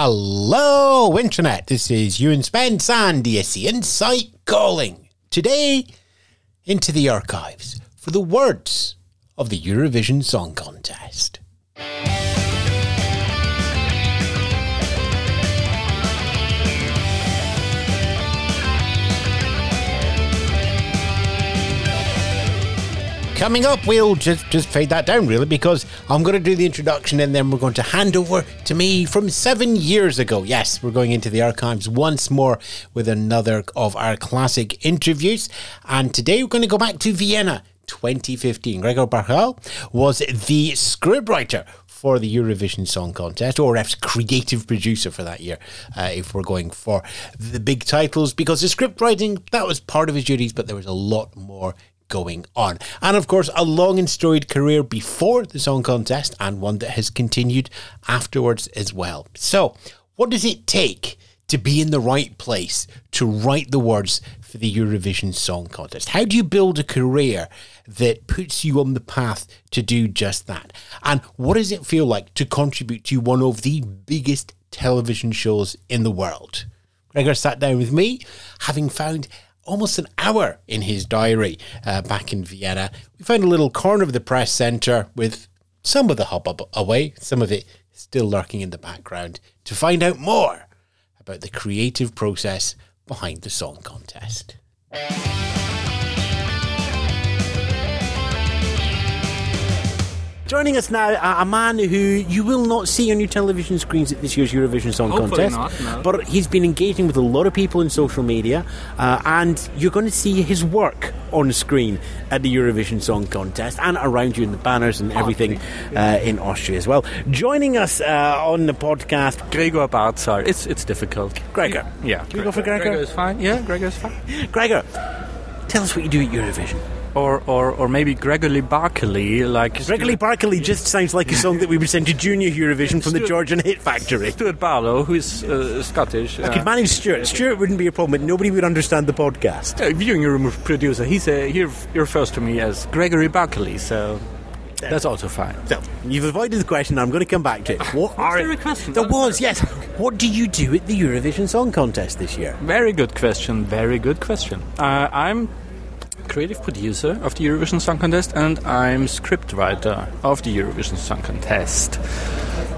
Hello, Internet. This is Ewan Spence and DSC Insight calling. Today, into the archives for the words of the Eurovision Song Contest. Coming up, we'll just, just fade that down really because I'm going to do the introduction and then we're going to hand over to me from seven years ago. Yes, we're going into the archives once more with another of our classic interviews. And today we're going to go back to Vienna 2015. Gregor Barcal was the scriptwriter for the Eurovision Song Contest, or as creative producer for that year, uh, if we're going for the big titles, because the script writing, that was part of his duties, but there was a lot more going on. And of course, a long and storied career before the song contest and one that has continued afterwards as well. So, what does it take to be in the right place to write the words for the Eurovision Song Contest? How do you build a career that puts you on the path to do just that? And what does it feel like to contribute to one of the biggest television shows in the world? Gregor sat down with me, having found almost an hour in his diary uh, back in Vienna. We found a little corner of the press centre with some of the hubbub away, some of it still lurking in the background, to find out more about the creative process behind the song contest. Joining us now, uh, a man who you will not see on your television screens at this year's Eurovision Song Hopefully Contest, not, no. but he's been engaging with a lot of people in social media, uh, and you're going to see his work on screen at the Eurovision Song Contest and around you in the banners and everything uh, in Austria as well. Joining us uh, on the podcast, Gregor Barcal. It's it's difficult. Gregor. Yeah. Can we go for Gregor? Gregor is fine. Yeah, Gregor is fine. Gregor, tell us what you do at Eurovision. Or or or maybe Gregory Barkley, like Gregory Barkley just sounds like a song that we would send to Junior Eurovision from the Georgian Hit Factory. Stuart Barlow, who is uh, Scottish. I could manage Stuart. Stuart wouldn't be a problem, but nobody would understand the podcast. uh, viewing room producer. He's a, he refers to me as Gregory Barkley, so that's also fine. So, you've avoided the question, I'm going to come back to it. What are there a question? There was, yes. What do you do at the Eurovision Song Contest this year? Very good question. Very good question. Uh, I'm creative producer of the Eurovision Song Contest, and I'm scriptwriter of the Eurovision Song Contest.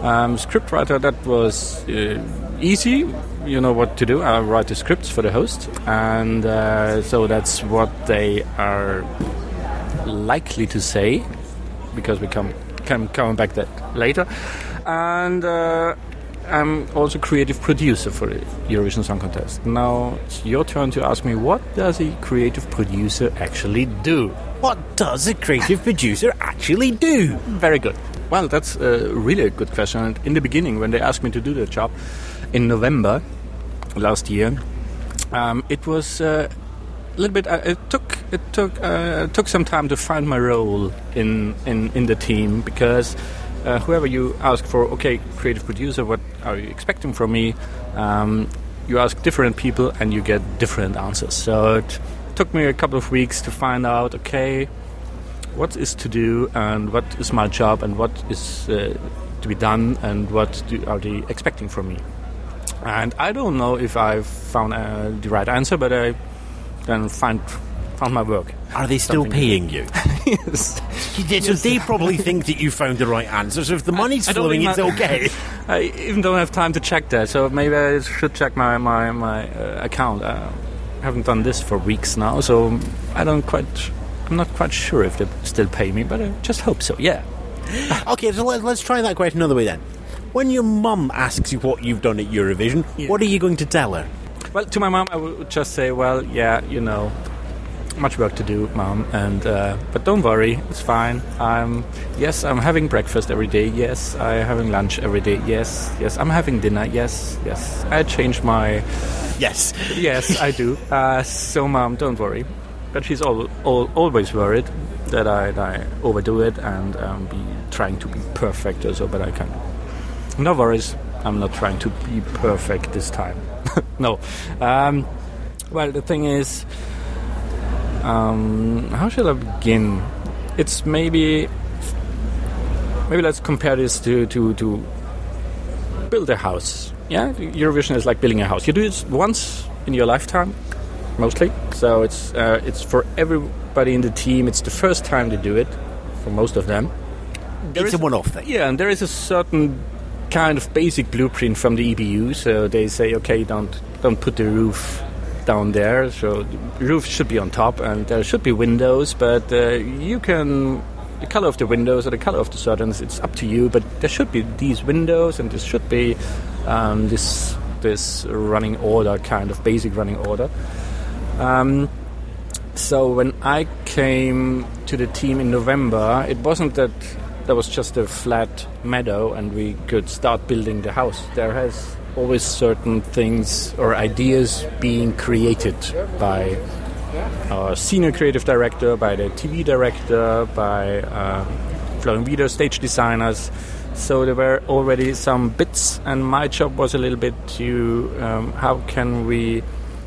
Um, scriptwriter that was uh, easy. You know what to do. I write the scripts for the host, and uh, so that's what they are likely to say, because we come come coming back that later, and. Uh, I'm also creative producer for the Eurovision Song Contest. Now it's your turn to ask me what does a creative producer actually do? What does a creative producer actually do? Very good. Well, that's uh, really a good question. And in the beginning, when they asked me to do the job in November last year, um, it was uh, a little bit. Uh, it took it took uh, took some time to find my role in in, in the team because uh, whoever you ask for, okay, creative producer, what are you expecting from me? Um, you ask different people and you get different answers. So it took me a couple of weeks to find out, okay, what is to do and what is my job and what is uh, to be done and what do, are they expecting from me. And I don't know if I've found uh, the right answer, but I then find found my work. Are they still Something paying you? yes. So they probably think that you found the right answer. So if the money's I flowing, think it's my- okay. I even don't have time to check that, so maybe I should check my my my uh, account. Uh, I haven't done this for weeks now, so I don't quite. I'm not quite sure if they still pay me, but I just hope so. Yeah. Okay, so let, let's try that question another way then. When your mum asks you what you've done at Eurovision, Yeah. what are you going to tell her? Well, to my mum, I would just say, well, yeah, you know, much work to do, mom, and uh, but don't worry, it's fine. I'm yes, I'm having breakfast every day. Yes, I'm having lunch every day. Yes, yes, I'm having dinner. Yes, yes, I change my Yes. yes, I do. Uh, so, mom, don't worry. But she's all, al- always worried that I, that I overdo it and um, be trying to be perfect or so, but I can. No worries. I'm not trying to be perfect this time. no. Um, well, the thing is, um, how should I begin? It's maybe maybe let's compare this to to, to build a house. yeah, Eurovision is like building a house. You do it once in your lifetime, mostly. So it's uh, it's for everybody in the team. It's the first time they do it for most of them. There it's a one-off thing. Yeah, and there is a certain kind of basic blueprint from the EBU. So they say, okay, don't don't put the roof down there. So the roof should be on top, and there should be windows, but uh, you can the color of the windows or the color of the curtains. It's up to you, but there should be these windows, and there should be um, this this running order, kind of basic running order. Um, so when I came to the team in November, it wasn't that there was just a flat meadow and we could start building the house. There has always certain things or ideas being created by our senior creative director, by the TV director, by uh, Wieder, stage designers. So there were already some bits, and my job was a little bit to um, how can we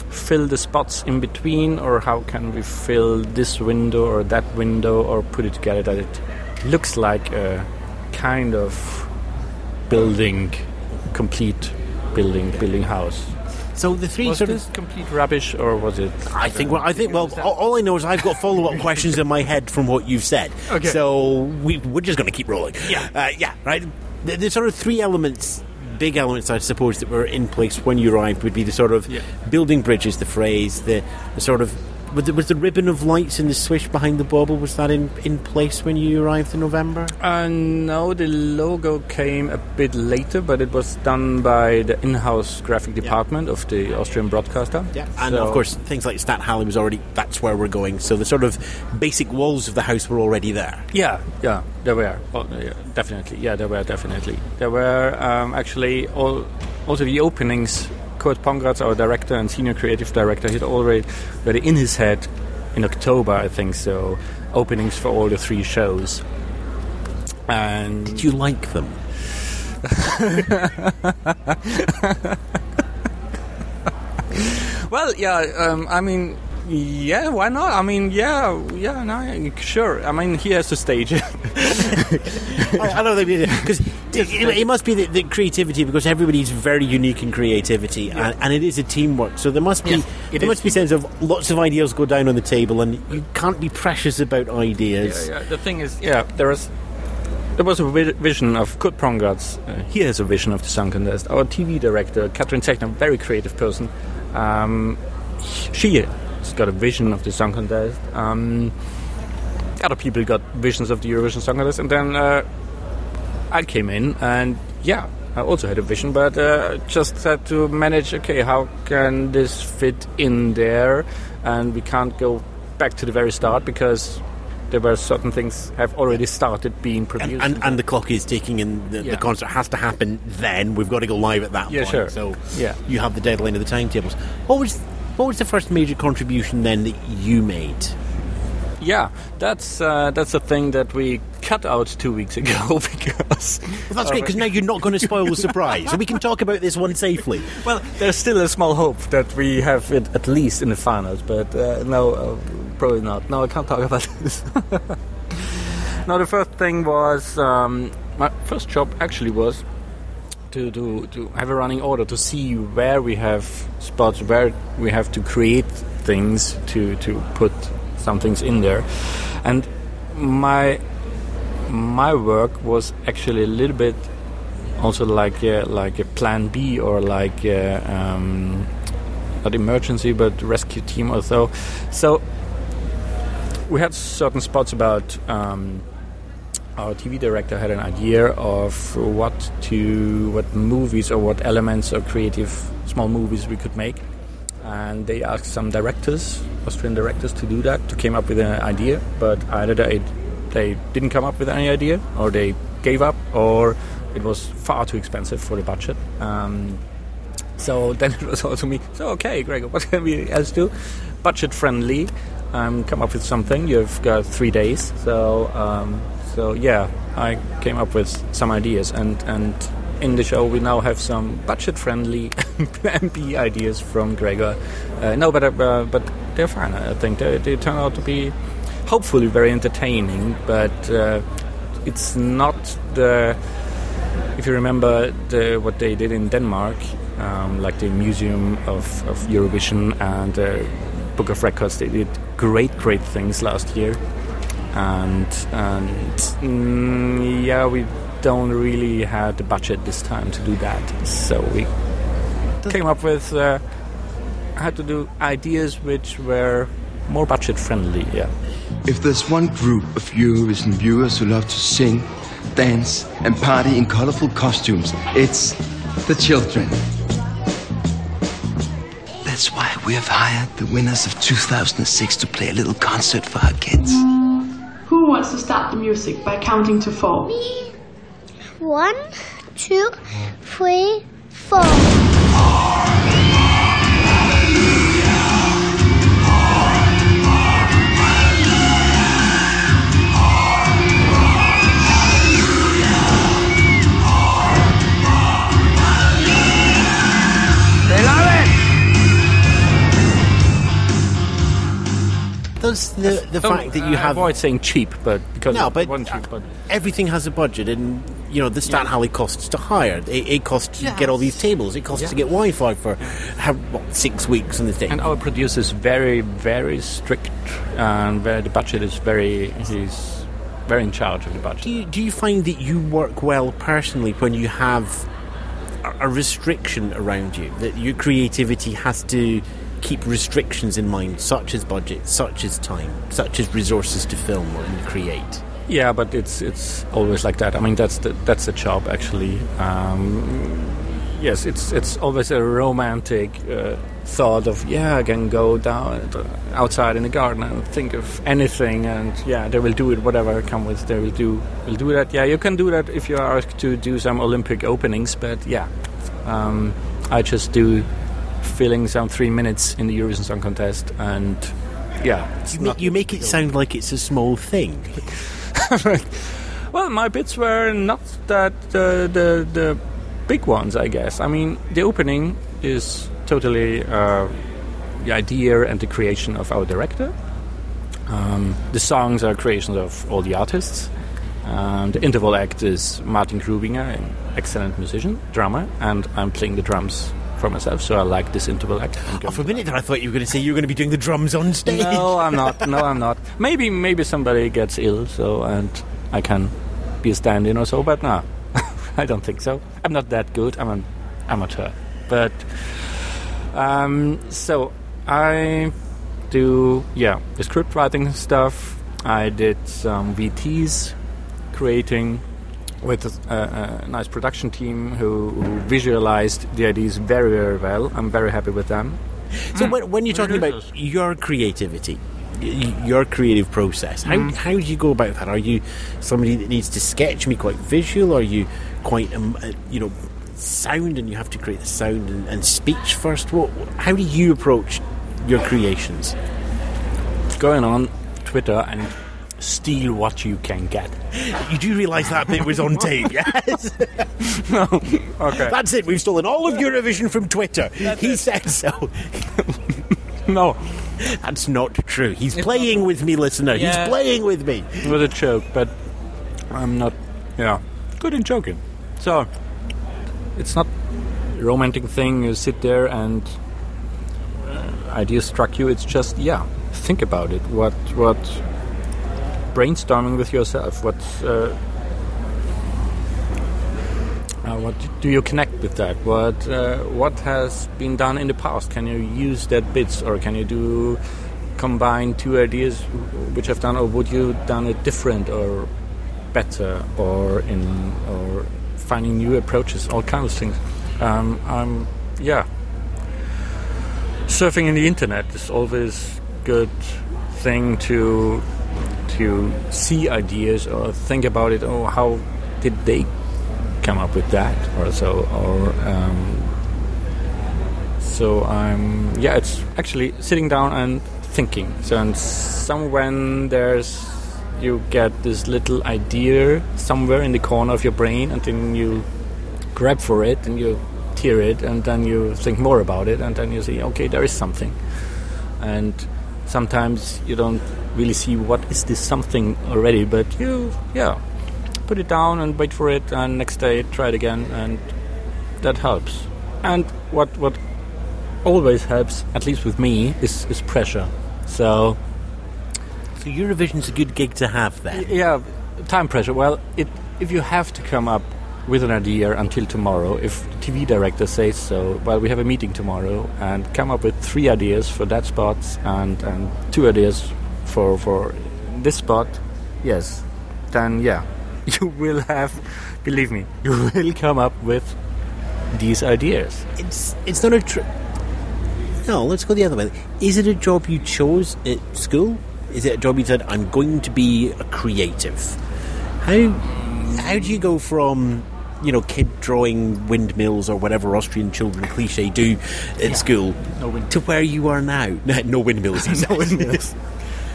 fill the spots in between, or how can we fill this window or that window, or put it together that it looks like a kind of building, complete building, building house. So the three was sort this of. complete rubbish, or was it? I think. Well, I think. Well, all, all I know is I've got follow-up questions in my head from what you've said. Okay. So we, we're just going to keep rolling. Yeah. Uh, yeah. Right. The, the sort of three elements, big elements, I suppose, that were in place when you arrived would be the sort of Yeah. building bridges, the phrase, the, the sort of. Was the, was the ribbon of lights and the swish behind the bauble was that in, in place when you arrived in November? Uh, no, the logo came a bit later, but it was done by the in-house graphic department of the Austrian broadcaster. Yeah, and So- of course things like Stadthalle was already. That's where we're going. So the sort of basic walls of the house were already there. Yeah, yeah, there were. Oh, yeah, definitely. Yeah, there were definitely. There were um, actually all, also the openings. Kurt Pongratz, our director and senior creative director, he had already, already in his head in October, I think so, openings for all the three shows. And Did you like them? Well, yeah. Um, I mean, yeah. Why not? I mean, yeah, yeah. No, sure. I mean, he has to stage. I, I don't think because it, it must be the, the creativity because everybody's very unique in creativity and, and it is a teamwork. So there must be Yeah, it there is. must be sense of lots of ideas go down on the table and you can't be precious about ideas. yeah, yeah. The thing is, yeah, there was. There was a vision of Kurt Pongratz. Uh, he has a vision of the Song Contest. Our TV director, Katrin Techner, very creative person. Um, she has got a vision of the Song Contest. Um, other people got visions of the Eurovision Song Contest, and then uh, I came in, and yeah, I also had a vision, but uh, just had to manage. Okay, how can this fit in there? And we can't go back to the very start because there were certain things have already started being And, produced. and, and the clock is ticking, and the, the concert has to happen. Then we've got to go live at that Yeah, point. sure. So Yeah. you have the deadline of the timetables. What was what was the first major contribution then that you made? yeah, that's uh, that's a thing that we cut out two weeks ago because Well, that's great because now you're not going to spoil the surprise, so we can talk about this one safely. Well, there's still a small hope that we have it at least in the finals, but uh, no, uh, probably not. No, I can't talk about this. now, the first thing was um, my first job actually was to, to, to have a running order to see where we have spots, where we have to create things to, to put some things in there. And my my work was actually a little bit also like a, like a plan B or like a, um, not emergency but rescue team or so. So we had certain spots about um, our TV director had an idea of what to what movies or what elements or creative small movies we could make, and they asked some directors, Austrian directors, to do that to came up with an idea, but either they they didn't come up with any idea or they gave up or it was far too expensive for the budget. Um, so then it was also me. So okay, Gregor, what can we else do? Budget friendly. Um, come up with something. You've got three days. So um, so yeah, I came up with some ideas, and and in the show we now have some budget friendly MP ideas from Gregor. Uh, no, but uh, but they're fine. I think they, they turn out to be hopefully very entertaining. But uh, it's not the if you remember the, what they did in Denmark, um, like the Museum of, of Eurovision and the Book of Records, they did great, great things last year. And, and mm, yeah, we don't really have the budget this time to do that. So we came up with uh, how to do ideas which were more budget friendly. Yeah. If there's one group of Eurovision viewers who love to sing, dance, and party in colorful costumes, it's the children. That's why we have hired the winners of 2006 to play a little concert for our kids. Who wants to start the music by counting to four? Me. One, two, three, four. Ah. Does the, the fact that you I have avoid saying cheap, but because No, it but, wasn't cheap, but everything has a budget, and you know the Stadthalle costs to hire. It, it costs to get all these tables. It costs to get Wi-Fi for how, what, six weeks in the thing. and our producer is very, very strict, and very, the budget is very. He's very in charge of the budget. do you, do you find that you work well personally when you have a, a restriction around you that your creativity has to keep restrictions in mind, such as budget, such as time, such as resources to film and create? Yeah, but it's it's always like that. I mean, that's the that's the job actually. Um, yes, it's it's always a romantic uh, thought of yeah, I can go down uh, outside in the garden and think of anything, and yeah, they will do it. Whatever come with, they will do will do that. Yeah, you can do that if you are asked to do some Olympic openings, but yeah, um, I just do filling some three minutes in the Eurovision Song Contest, and yeah, You make, you make it sound like it's a small thing. Well, my bits were not that uh, the the big ones, I guess. I mean, the opening is totally uh, the idea and the creation of our director. Um, the songs are creations of all the artists. Um, the interval act is Martin Grubinger, an excellent musician, drummer, and I'm playing the drums for myself. So I like this interval act. Oh, for a minute there, I thought you were going to say you were going to be doing the drums on stage. no, I'm not. No, I'm not. Maybe maybe somebody gets ill, so and I can be a stand-in or so. But no, I don't think so. I'm not that good. I'm an amateur. But um, so I do yeah the script writing stuff. I did some VTs, creating with a, a nice production team who, who visualized the ideas very very well. I'm very happy with them. So when, when you're talking about your creativity, your creative process, how, how do you go about that? Are you somebody that needs to sketch me quite visual? Are you quite, um, uh, you know, sound and you have to create the sound and, and speech first? What, how do you approach your creations? Going on Twitter and steal what you can get. You do realise that bit was on tape, yes? No. Okay. That's it. We've stolen all of Eurovision from Twitter. he said so. no, That's not true. He's playing with me, listener. Yeah. He's playing with me. it was a joke, but I'm not. Yeah, good in joking. So it's not a romantic thing. You sit there and uh, ideas struck you. It's just yeah, think about it. What what brainstorming with yourself. What uh, uh, what do you connect with that? What uh, what has been done in the past? Can you use that bits, or can you do combine two ideas which have done, or would you done it different or better, or in or finding new approaches, all kinds of things. Um, I'm yeah. Surfing in the internet is always good thing to to see ideas or think about it. Oh, how did they come up with that? Or so or um, so I'm yeah it's actually sitting down and thinking. So and some when there's you get this little idea somewhere in the corner of your brain and then you grab for it and you tear it and then you think more about it and then you see okay there is something. And sometimes you don't really see what is this something already but you yeah put it down and wait for it, and next day try it again, and that helps. And what what always helps, at least with me, is, is pressure. So So Eurovision's a good gig to have then. yeah, time pressure. Well, it, if you have to come up with an idea until tomorrow, if the TV director says so, well, we have a meeting tomorrow, and come up with three ideas for that spot and, and two ideas for for this spot, yes, then yeah, you will have, believe me, you will come up with these ideas. It's it's not a. Tr- no, let's go the other way. Is it a job you chose at school? Is it a job you said I'm going to be a creative? How how do you go from you know kid drawing windmills or whatever Austrian children cliche do at school No to where you are now? no windmills. he said.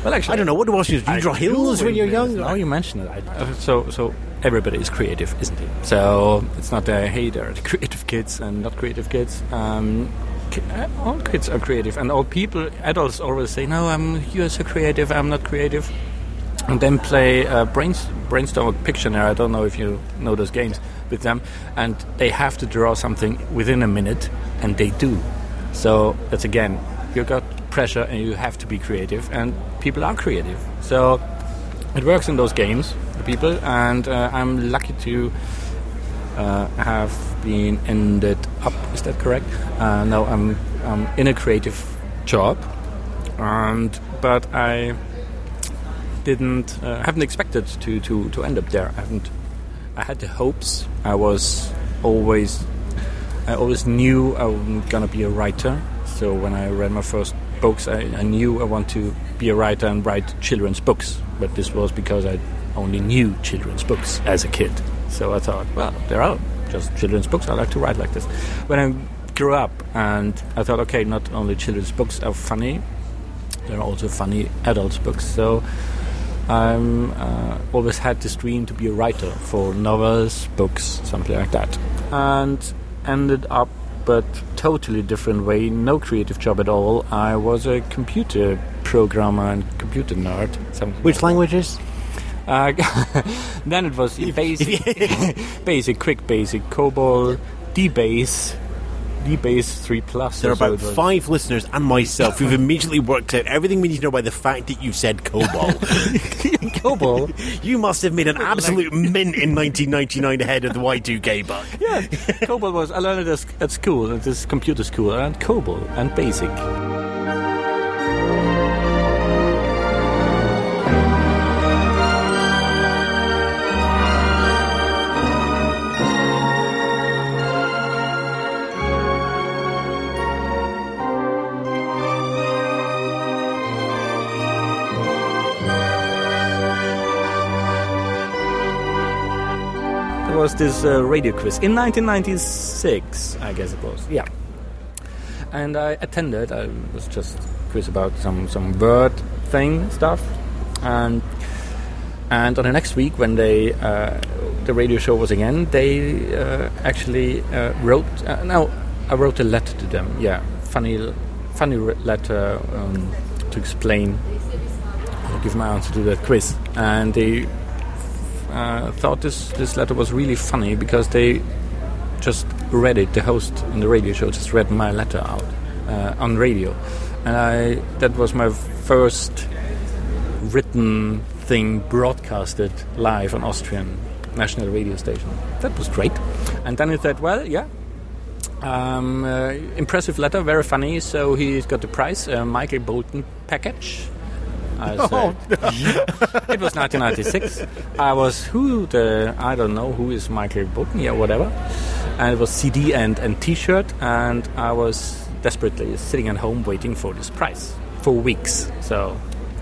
Well, actually, I don't know. What do Austrians do? You I draw do hills when you're young? Now you mention it. I, uh, so, so everybody is creative, isn't he? So it's not a hey, there are the creative kids and not creative kids. Um, uh, all kids are creative, and all people, adults, always say, "No, I'm you're so creative. I'm not creative." And then play uh, brains, brainstorm or Pictionary. I don't know if you know those games with them, and they have to draw something within a minute, and they do. So that's again, you got pressure, and you have to be creative, and people are creative. So it works in those games, the people, and uh, I'm lucky to uh, have been ended up. Is that correct? Uh, no, I'm, I'm in a creative job, and but I didn't uh, haven't expected to, to, to end up there. I haven't. I had the hopes. I was always. I always knew I was gonna be a writer. So when I read my first books, I, I knew I want to be a writer and write children's books. But this was because I only knew children's books as a kid. So I thought, well, there are just children's books. I like to write like this. When I grew up, and I thought, okay, not only children's books are funny, there are also funny adult books. So I'm uh, always had this dream to be a writer for novels, books, something like that, and ended up but totally different way. No creative job at all. I was a computer programmer and computer nerd. Something Which languages? uh, then it was basic, basic, quick basic, COBOL, DBase, DBase 3 Plus. There are about five listeners and myself who've immediately worked out everything we need to know by the fact that you've said COBOL. COBOL. you must have made an absolute mint in 1999 ahead of the Y2K bug. Yeah, COBOL was. I learned it at, at school, at this computer school, and COBOL and BASIC. Was this uh, radio quiz in 1996, I guess it was. Yeah. And I attended. I was just quiz about some some word thing stuff, and and on the next week when they uh, the radio show was again, they uh, actually uh, wrote. Uh, no, I wrote a letter to them. Yeah, funny funny letter um, to explain, or give my answer to that quiz, and they uh, thought this this letter was really funny because they just read it. The host in the radio show just read my letter out uh, on radio, and I that was my first written thing broadcasted live on Austrian national radio station. That was great. And then he said, "Well, yeah." Um, uh, impressive letter, very funny. So he's got the prize, uh, Michael Bolton package. I said, it was 1996. I was who the I don't know who is Michael Bolton, or whatever. And it was CD and and T-shirt, and I was desperately sitting at home waiting for this prize for weeks. So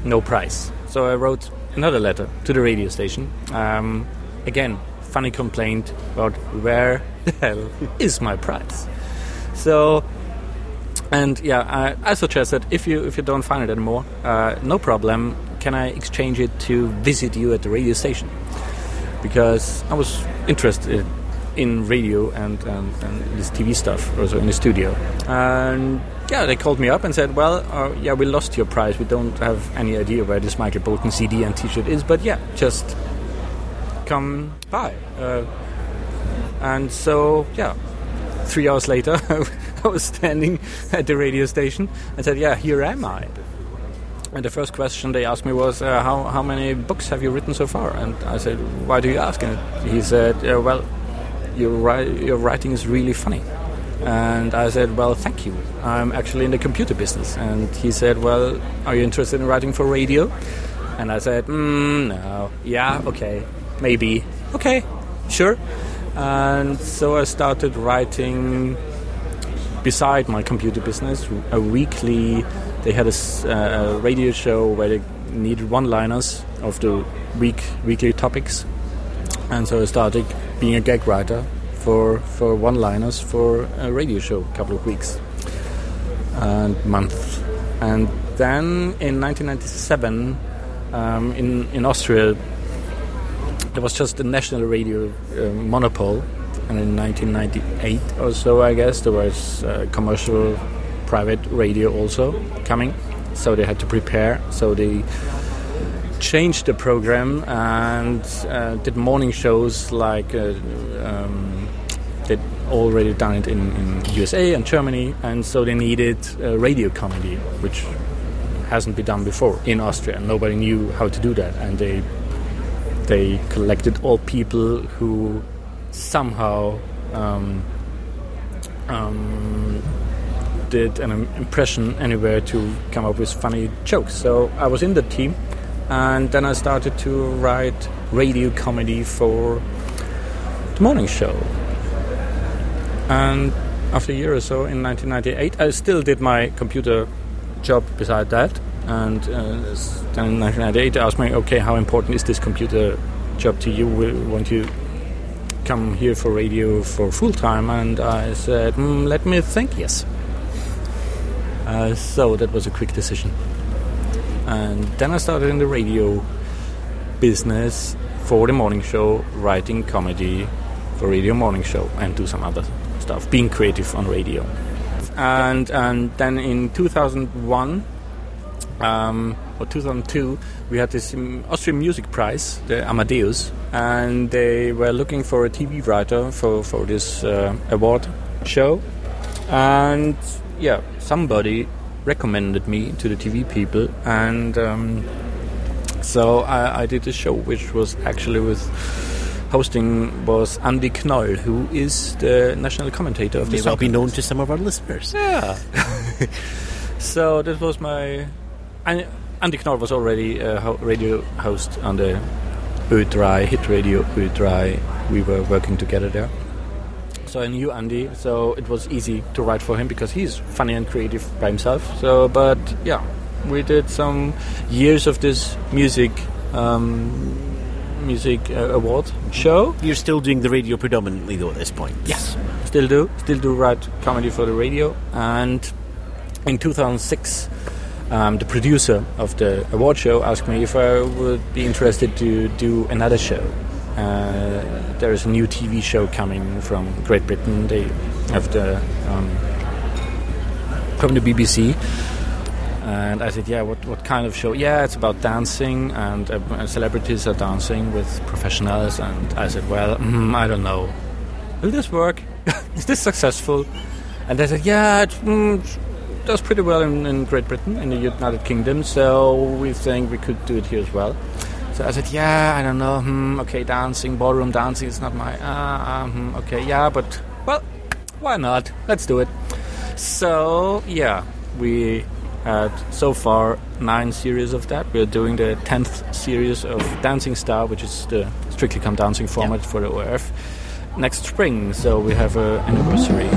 no prize. So I wrote another letter to the radio station. Um, again, funny complaint about where the hell is my prize. So and yeah, I, I that if you if you don't find it anymore, uh, no problem. Can I exchange it to visit you at the radio station? Because I was interested in radio and, and, and this TV stuff, also in the studio. And yeah, they called me up and said, "Well, uh, yeah, we lost your prize. We don't have any idea where this Michael Bolton CD and T-shirt is, but yeah, just come by. Uh, and so, yeah, three hours later, I was standing at the radio station and said, "Yeah, here am I." And the first question they asked me was, uh, "How how many books have you written so far?" And I said, "Why do you ask?" And he said, uh, "Well, your ri- your writing is really funny." And I said, Well, thank you. I'm actually in the computer business. And he said, Well, are you interested in writing for radio? And I said, mm, No. Yeah, okay. Maybe. Okay, sure. And so I started writing beside my computer business a weekly. They had a, uh, radio show where they needed one-liners of the week weekly topics, and so I started being a gag writer for for one-liners for a radio show, a couple of weeks and months, and then in 1997 um, in in Austria there was just a national radio uh, monopole, and in 1998 or so, I guess there was uh, commercial private radio also coming. So they had to prepare. So they changed the program and uh, did morning shows like uh, um, they'd already done it in, in USA and Germany, and so they needed uh, radio comedy, which hasn't been done before in Austria. Nobody knew how to do that, and they they collected all people who somehow um, um, did an impression anywhere to come up with funny jokes. So I was in the team, and then I started to write radio comedy for the morning show. And after a year or so, in 1998, I still did my computer job beside that. And uh, then in 1998, I asked me, okay, how important is this computer job to you? Want you come here for radio for full time? And I said, mm, let me think, yes. Uh, so that was a quick decision. And then I started in the radio business for the morning show, writing comedy for radio morning show, and do some other stuff, being creative on radio. And and then in 2001 um, or 2002, we had this um, Austrian Music Prize, the Amadeus, and they were looking for a TV writer for for this uh, award show, and yeah, somebody recommended me to the TV people, and um, so I, I did a show, which was actually with hosting was Andy Knoll, who is the national commentator of the May well be known to some of our listeners. Yeah. so that was my. And Andy Knoll was already a ho- radio host on the Ö3 hit radio Ö3. We were working together there. So I knew Andy, so it was easy to write for him because he's funny and creative by himself. So, but yeah, we did some years of this music, um, music uh, award show. You're still doing the radio predominantly, though, at this point. Yes, still do. Still do write comedy for the radio. And in 2006, um, the producer of the award show asked me if I would be interested to do another show. Uh, there is a new TV show coming from Great Britain. They have the um, from the BBC. And I said, yeah, what, what kind of show? Yeah, it's about dancing, and uh, celebrities are dancing with professionals. And I said, well, mm, I don't know. Will this work? Is this successful? And they said, yeah, it mm, does pretty well in, in Great Britain, in the United Kingdom, so we think we could do it here as well. So I said, yeah, I don't know, hmm, okay, dancing, ballroom dancing is not my, ah, uh, hmm, okay, yeah, but, well, why not? Let's do it. So, yeah, we had so far nine series of that. We're doing the 10th series of Dancing Star, which is the Strictly Come Dancing format for the ORF, next spring. So we have an anniversary.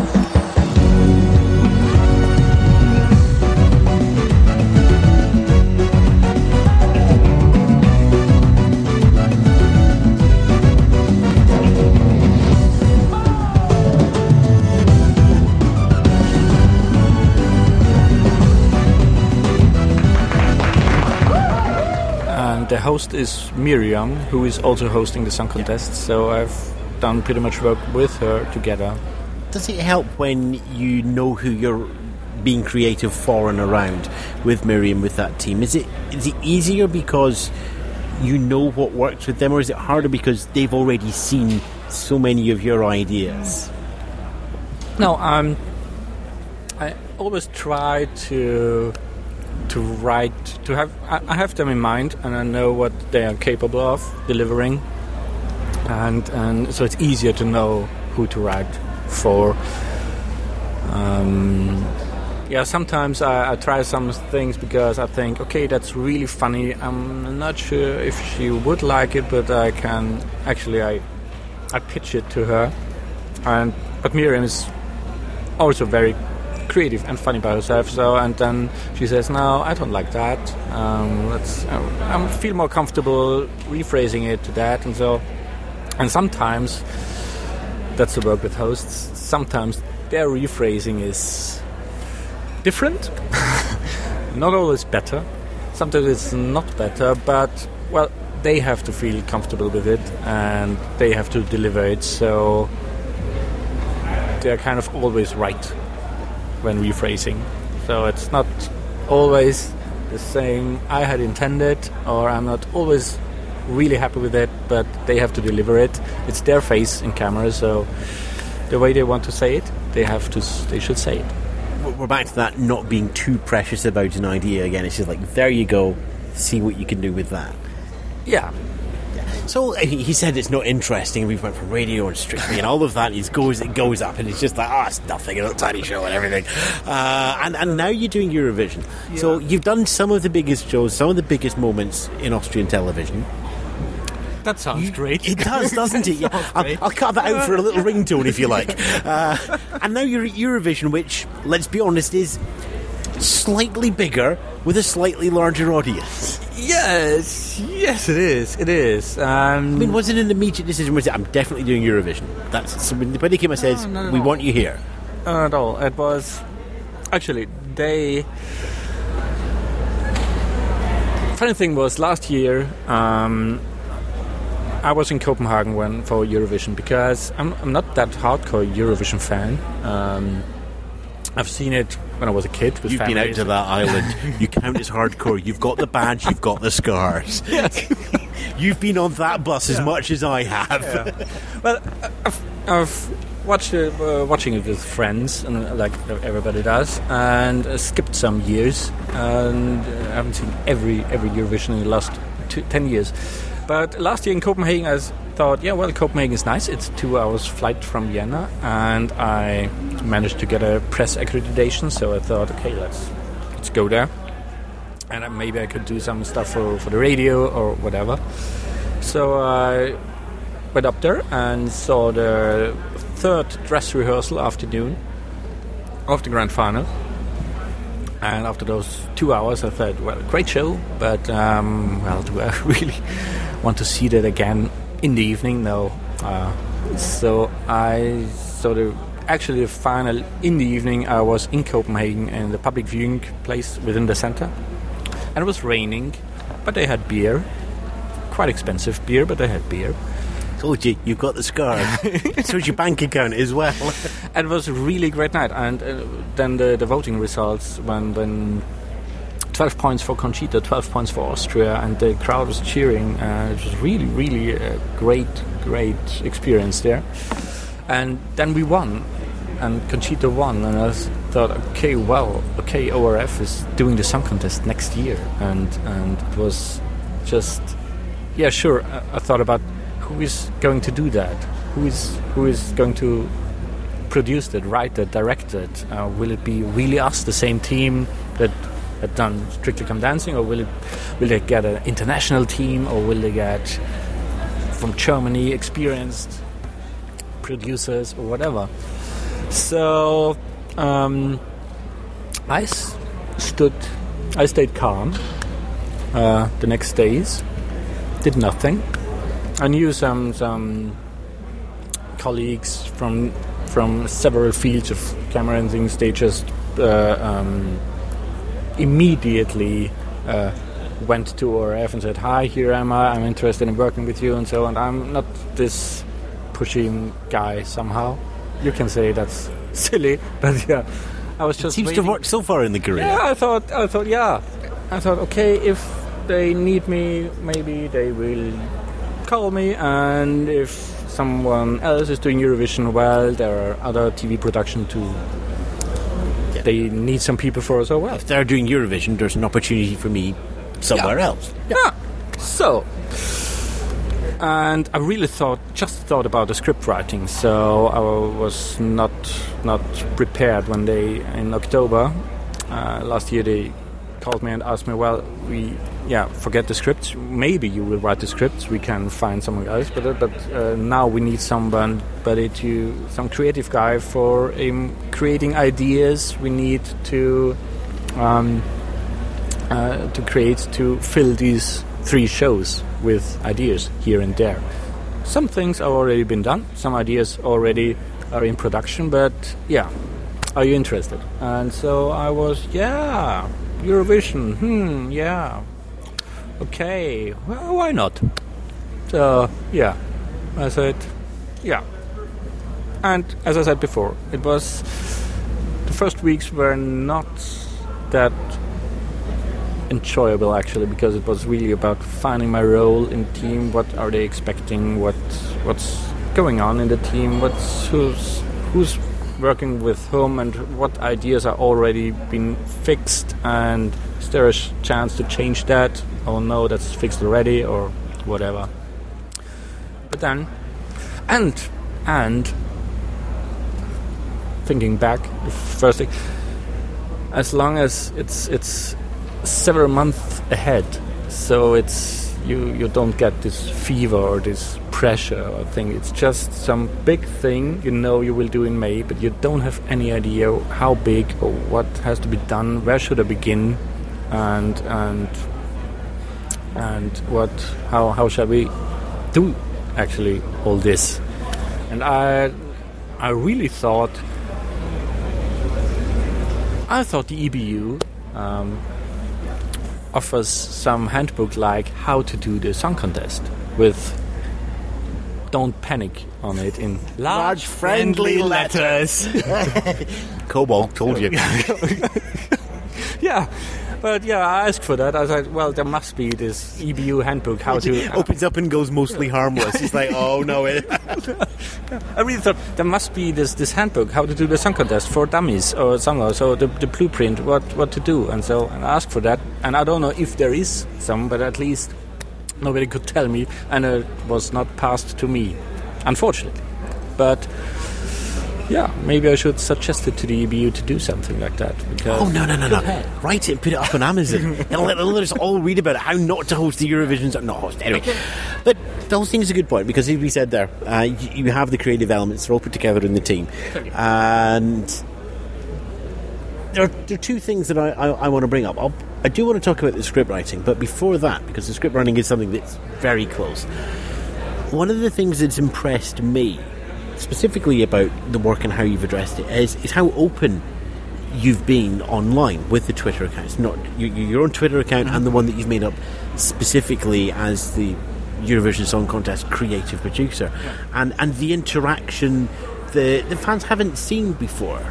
Host is Mirjam, who is also hosting the song contest. So I've done pretty much work with her together. Does it help when you know who you're being creative for and around with Mirjam with that team? Is it is it easier because you know what works with them, or is it harder because they've already seen so many of your ideas? No, um, I always try to to write to have I, have them in mind and I know what they are capable of delivering, and and so it's easier to know who to write for. Um, yeah, sometimes I, I try some things because I think, okay, that's really funny. I'm not sure if she would like it, but I can actually I I pitch it to her, and but Mirjam is also very creative and funny by herself. So and then she says, "No, I don't like that. Um, let's. I, I feel more comfortable rephrasing it to that." And so, and sometimes that's the work with hosts. Sometimes their rephrasing is different, not always better. Sometimes it's not better, but well, they have to feel comfortable with it and they have to deliver it. So they're kind of always right when rephrasing. So it's not always the same I had intended, or I'm not always really happy with it, but they have to deliver it. It's their face in camera, so the way they want to say it, they have to. They should say it. We're back to that not being too precious about an idea again. It's just like there you go, see what you can do with that. Yeah, So he said it's not interesting. We went from radio and strictly and all of that. It goes, it goes up, and it's just like, oh, it's nothing. A little tiny show and everything. Uh, and and now you're doing Eurovision. So you've done some of the biggest shows, some of the biggest moments in Austrian television. that sounds great. It does, doesn't it? Yeah, I'll. I'll cut that out for a little ringtone if you like. Uh, and now you're at Eurovision, which, let's be honest, is slightly bigger with a slightly larger audience. Yes, yes, it is. It is. Um, I mean, was it an immediate decision? Was it, I'm definitely doing Eurovision? That's so when the came and says, at we want you here. Not at all. It was actually they. Funny thing was last year. Um, I was in Copenhagen when for Eurovision because I'm, I'm not that hardcore Eurovision fan. Um, I've seen it when I was a kid. You've been out to that island. You count as hardcore. You've got the badge. You've got the scars. You've been on that bus as much as I have. Well, I've, I've watched it, uh, watching it with friends, and uh, like everybody does, and uh, skipped some years, and uh, I haven't seen every every Eurovision in the last two, ten years. But last year in Copenhagen, I s- thought, yeah, well, Copenhagen is nice. It's two hours flight from Vienna, and I managed to get a press accreditation. So I thought, okay, let's let's go there, and maybe I could do some stuff for for the radio or whatever. So I went up there and saw the third dress rehearsal afternoon of the grand final. And after those two hours, I thought, well, great show, but um, well, do I really want to see that again in the evening? No. Uh, so I sort of actually the final in the evening. I was in Copenhagen in the public viewing place within the center, and it was raining, but they had beer, quite expensive beer, but they had beer. Told you, you've got the scars. So's your bank account as well. And it was a really great night. And uh, then the, the voting results when when 12 points for Conchita, 12 points for Austria, and the crowd was cheering. Uh, it was really, really a great, great experience there. And then we won, and Conchita won, and I thought, okay, well, okay, ORF is doing the song contest next year, and and it was just, yeah, sure. I, I thought about who is going to do that, who is who is going to produce it, write it, direct it? Uh, will it be really us, the same team that had done Strictly Come Dancing, or will it will they get an international team, or will they get from Germany experienced producers or whatever? So um, I stood, I stayed calm. Uh, the next days, did nothing. I knew some some colleagues from from several fields of camera and things. They just uh, um, immediately uh, went to ORF and said, "Hi, here am I. I'm interested in working with you," and so on. I'm not this pushing guy somehow. You can say that's silly, but yeah, I was just Seems to have waiting. worked so far in the career. Yeah, I thought, I thought, yeah, I thought, okay, if they need me, maybe they will call me. And if someone else is doing Eurovision well, there are other TV production to. They need some people for us as well. If they're doing Eurovision, there's an opportunity for me somewhere else. Yeah. So, and I really thought, just thought about the script writing. So I was not not prepared when they in October uh, last year they called me and asked me, well, we yeah forget the scripts. Maybe you will write the scripts. We can find someone else, but uh, but uh, now we need somebody to some creative guy for um, creating ideas. We need to. Um, uh, to create to fill these three shows with ideas here and there. Some things have already been done, some ideas already are in production, but yeah, are you interested? And so I was, yeah, Eurovision, hmm, yeah, okay, well, why not? So yeah, I said, yeah. And as I said before, it was the first weeks were not that enjoyable actually because it was really about finding my role in team. What are they expecting? What what's going on in the team? What's who's who's working with whom? And what ideas are already been fixed? And is there a chance to change that oh no that's fixed already or whatever but then and and thinking back first thing as long as it's it's several months ahead, so it's you you don't get this fever or this pressure or thing. It's just some big thing you know you will do in May, but you don't have any idea how big or what has to be done. Where should I begin, and and and what how how shall we do actually all this? And I I really thought I thought the EBU. Um, offers some handbook like how to do the song contest with don't panic on it in large, friendly letters. Cobalt told you. yeah. But yeah, I asked for that. I was like, well, there must be this EBU handbook how to. Opens up and goes mostly harmless. He's like, oh no. It. I really thought there must be this this handbook how to do the song contest for dummies or somewhere. So the, the blueprint, what what to do, and so and I asked for that. And I don't know if there is some, but at least nobody could tell me, and it was not passed to me, unfortunately. But yeah, maybe I should suggest it to the EBU to do something like that. Because Oh no no no no! Write it and put it up on Amazon, and let, let us all read about it. How not to host the Eurovision? Not host anyway. But the whole thing is a good point because, as we said there, uh, you, you have the creative elements; they're all put together in the team, and there are, there are two things that I, I, I want to bring up. I'll, I do want to talk about the script writing, but before that, because the script writing is something that's very close. One of the things that's impressed me, specifically about the work and how you've addressed it, is, is how open you've been online with the Twitter accounts. Not your, your own Twitter account and the mm-hmm. one that you've made up specifically as the Eurovision Song Contest creative producer, and and the interaction the the fans haven't seen before.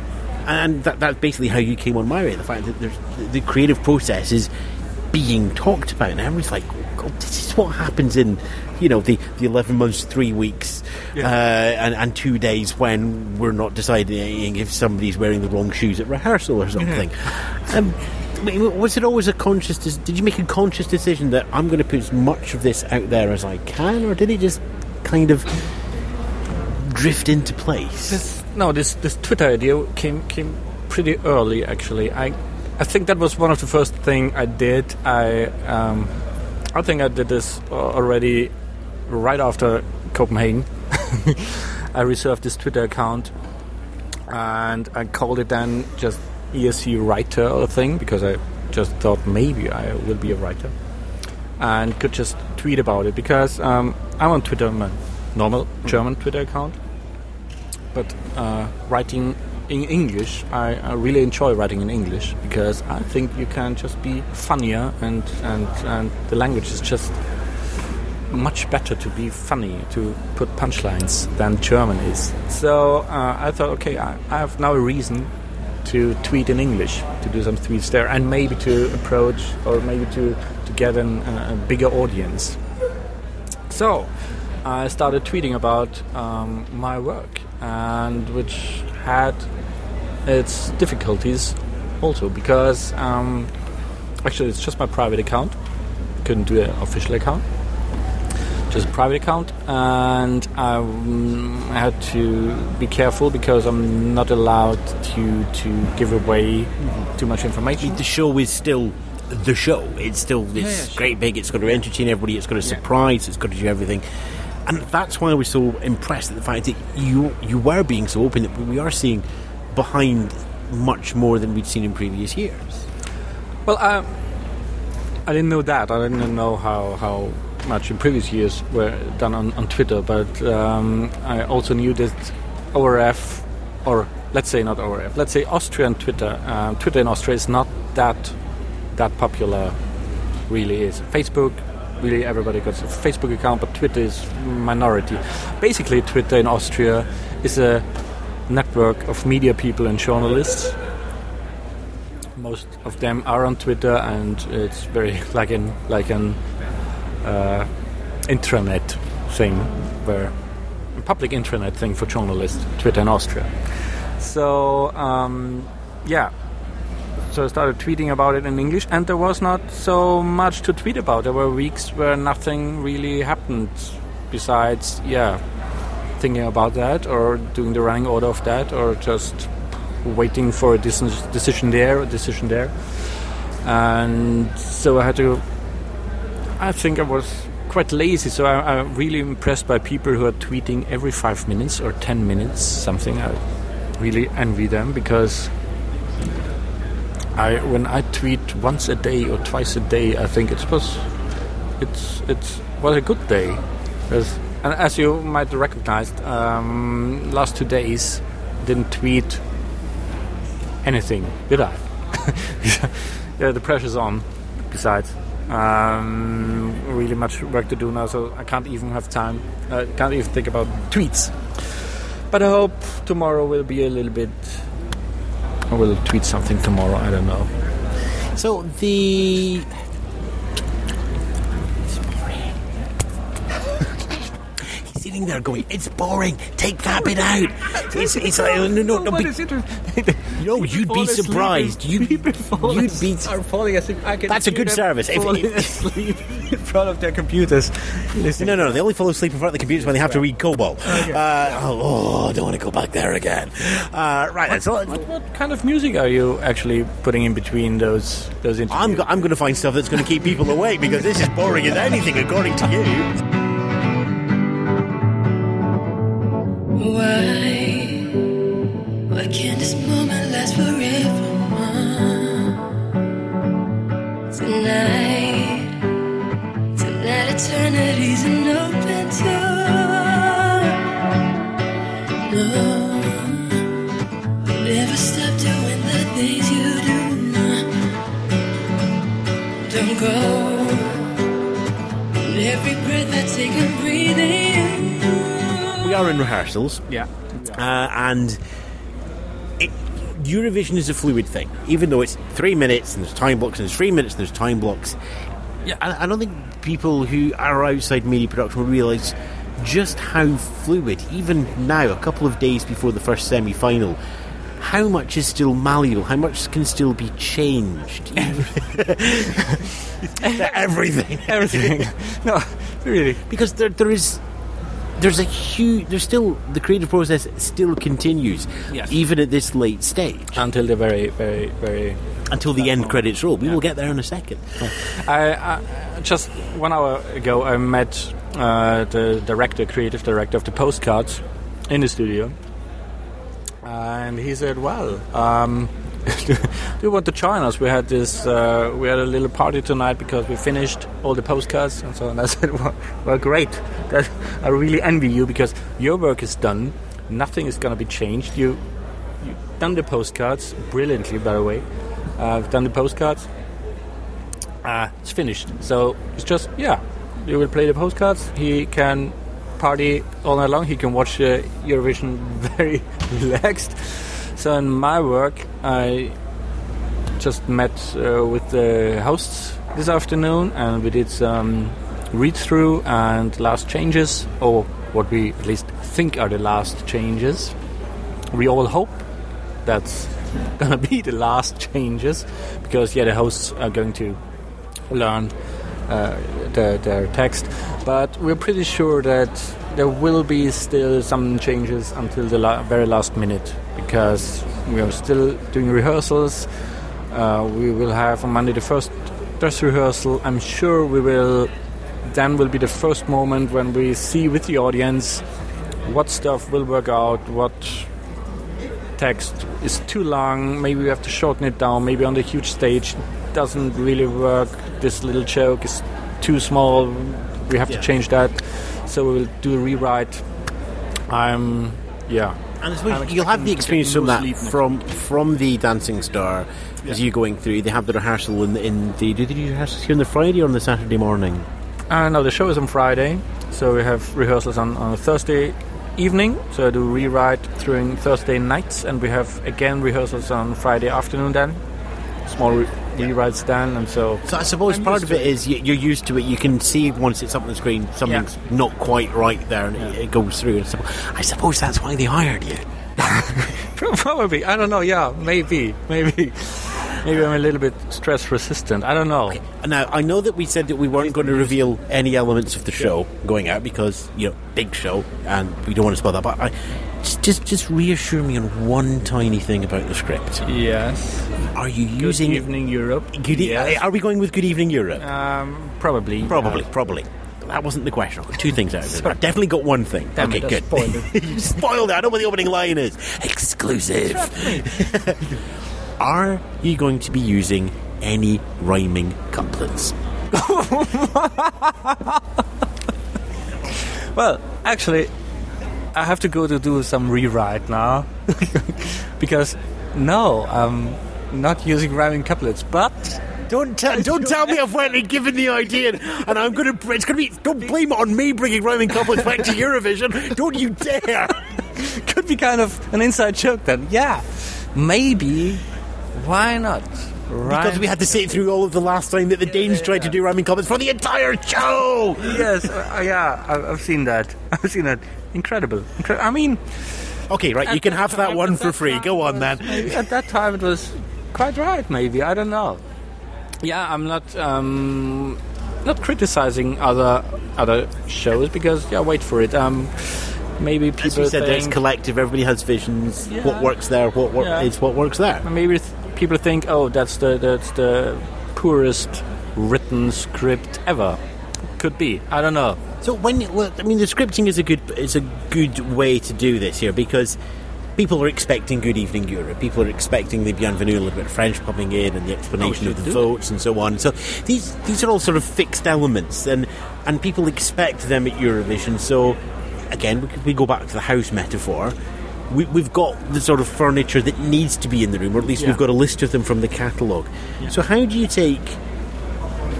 And that, that's basically how you came on my way. The fact that there's, the creative process is being talked about, and everyone's like, "God, this is what happens in, you know, the, the eleven months, three weeks, uh, and, and two days when we're not deciding if somebody's wearing the wrong shoes at rehearsal or something." um, was it always a conscious? Did you make a conscious decision that I'm going to put as much of this out there as I can, or did it just kind of drift into place? This, no, this this Twitter idea came came pretty early. Actually, I I think that was one of the first thing I did. I um, I think I did this already right after Copenhagen. I reserved this Twitter account and I called it then just ESC writer or thing because I just thought maybe I will be a writer and could just tweet about it because um, I'm on Twitter, my normal German Twitter account, but uh, writing in English, I, I really enjoy writing in English because I think you can just be funnier and and and the language is just much better to be funny to put punchlines than German is. So uh, I thought, okay, I, I have now a reason to tweet in English, to do some tweets there, and maybe to approach or maybe to, to get an, a, a bigger audience. So I started tweeting about um, my work, and which had its difficulties also because um, actually it's just my private account. Couldn't do an official account just a private account, and um, I had to be careful because I'm not allowed to to give away too much information. The show is still the show. It's still this Yeah, yeah, sure. great big. It's got to entertain everybody. It's got to surprise. It's got to do everything. And that's why I was so impressed at the fact that you you were being so open that we are seeing behind much more than we'd seen in previous years. Well, um, I didn't know that. I didn't know how, how much in previous years were done on, on Twitter, but um, I also knew that ORF, or let's say not ORF, let's say Austrian Twitter, um, Twitter in Austria is not that that popular. Really is Facebook. Really, everybody got a Facebook account, but Twitter is minority. Basically, Twitter in Austria is a network of media people and journalists most of them are on Twitter, and it's very like an like an uh, intranet thing, where a public intranet thing for journalists, Twitter in Austria. So um, yeah, so I started tweeting about it in English, and there was not so much to tweet about. There were weeks where nothing really happened, besides yeah, thinking about that or doing the running order of that, or just waiting for a decision there, a decision there. And so I had to. I think I was quite lazy, so I, I'm really impressed by people who are tweeting every five minutes or ten minutes something. I really envy them because I, when I tweet once a day or twice a day, I think it's was, it's it's was a good day. 'Cause- and as you might recognize, um, last two days didn't tweet anything, did I? yeah, the pressure's on. Besides, um, really much work to do now, so I can't even have time. I can't even think about tweets. But I hope tomorrow will be a little bit. I will tweet something tomorrow. I don't know. So the. He's sitting there going, "It's boring. Take that bit out." It's, it's like, no, no, no. Be, no, you'd be surprised. You, you'd be. are falling asleep. I can That's a good service. If- falling asleep in front of their computers. No, no, they only fall asleep in front of the computers when they have to read COBOL. Uh, oh, oh, I don't want to go back there again. Uh, right, then, so What, what kind of music are you actually putting in between those those interviews? I'm, go- I'm going to find stuff that's going to keep people awake because this is boring as anything, according to you. Go. And every breath I take, I'm breathing. We are in rehearsals. yeah. Uh, and it, Eurovision is a fluid thing, even though it's three minutes and there's time blocks, and there's three minutes and there's time blocks. Yeah, I, I don't think people who are outside media production will realise just how fluid, even now, a couple of days before the first semi final, how much is still malleable, how much can still be changed. Everything. Everything. no, really. because there, there is there's a huge there's still the creative process still continues Yes. even at this late stage. Until the very, very, very. until the end credits roll. We will get there in a second. I, I just one hour ago I met uh, the director, creative director of the postcards in the studio, and he said, "Well, um, do you want to join us? We had this, uh, we had a little party tonight because we finished all the postcards and so on." I said, "Well, well great. That, I really envy you because your work is done. Nothing is going to be changed. You, you've done the postcards brilliantly, by the way. I've done the postcards." uh, it's finished. So it's just yeah, you will play the postcards. He can party all night long. He can watch uh, Eurovision very relaxed. So in my work, I just met uh, with the hosts this afternoon, and we did some read through and last changes, or what we at least think are the last changes. We all hope that's gonna be the last changes, because yeah, the hosts are going to learn uh, their, their text, but we're pretty sure that there will be still some changes until the la- very last minute because we are still doing rehearsals. Uh, we will have on Monday the first dress rehearsal. I'm sure we will. Then will be the first moment when we see with the audience what stuff will work out, what text is too long. Maybe we have to shorten it down. Maybe on the huge stage it doesn't really work. This little joke is too small. We have Yeah. to change that. So we will do a rewrite. I'm yeah. And I suppose you'll have the experience from that from from the Dancing Star as you're going through. They have the rehearsal in, in the do they do rehearsals here on the Friday or on the Saturday morning? Uh, no, the show is on Friday, so we have rehearsals on, on a Thursday evening. So I do rewrite during Thursday nights, and we have again rehearsals on Friday afternoon. Then small re- rewrites then, and so So I suppose I'm part of it is you, you're used to it. You can see once it's up on the screen something's not quite right there, and it, it goes through. And so I suppose that's why they hired you. probably I don't know. Yeah, maybe, maybe, maybe I'm a little bit stress resistant. I don't know. Now I know that we said that we weren't going to reveal any elements of the show going out because you know big show, and we don't want to spoil that. But I, just just just reassure me on one tiny thing about the script. Yes. Are you using Good evening, Europe. Good e- Yes. Are we going with Good Evening Europe? Um, probably. Probably, probably. That wasn't the question. I've got two things out of it. I've definitely got one thing. Damn okay, it, good. spoiled you spoiled it. I don't know what the opening line is. Exclusive. Are you going to be using any rhyming couplets? Well, actually, I have to go to do some rewrite now because no, I'm not using rhyming couplets. But Don't tell, don't tell me I've went and given the idea, and, and I'm going to. It's going to be. Don't blame it on me bringing rhyming couplets back to Eurovision. Don't you dare! could be kind of an inside joke then. Yeah, maybe. Why not? Right. Because we had to sit through all of the last time that the Danes tried to do rhyming couplets for the entire show. yes, uh, yeah, I've seen that. I've seen that. Incredible. Incre- I mean, Okay, right. You can have that one for free. Go on then. At that time, it was quite right. Maybe I don't know. Yeah, I'm not um, not criticizing other other shows because yeah, wait for it. Um, maybe people As you said, there's collective. Everybody has visions. Yeah. What works there? What wor- Yeah. is what works there? maybe th- people think, oh, that's the that's the poorest written script ever. Could be. I don't know. So when well, I mean, the scripting is a good is a good way to do this here because people are expecting Good Evening Europe. People are expecting the Bienvenue, a little bit of French popping in, and the explanation Oh, of the votes and so on. So these these are all sort of fixed elements, and and people expect them at Eurovision. So again, we, we go back to the house metaphor. We, we've got the sort of furniture that needs to be in the room, or at least Yeah. we've got a list of them from the catalogue. So how do you take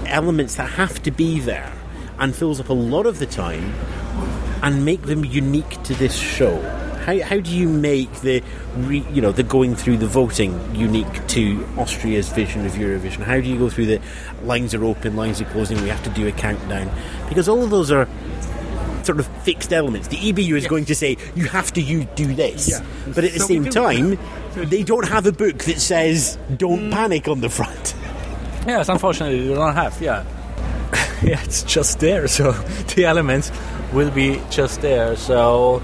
elements that have to be there and fills up a lot of the time and make them unique to this show? How, how do you make the re, you know the going through the voting unique to Austria's vision of Eurovision? How do you go through the lines are open, lines are closing? We have to do a countdown because all of those are sort of fixed elements. The EBU is going to say you have to you do this, but at the So same do. time, they don't have a book that says "Don't mm. panic" on the front. Yes, unfortunately, they don't have. Yeah, yeah, it's just there. So the elements will be just there. So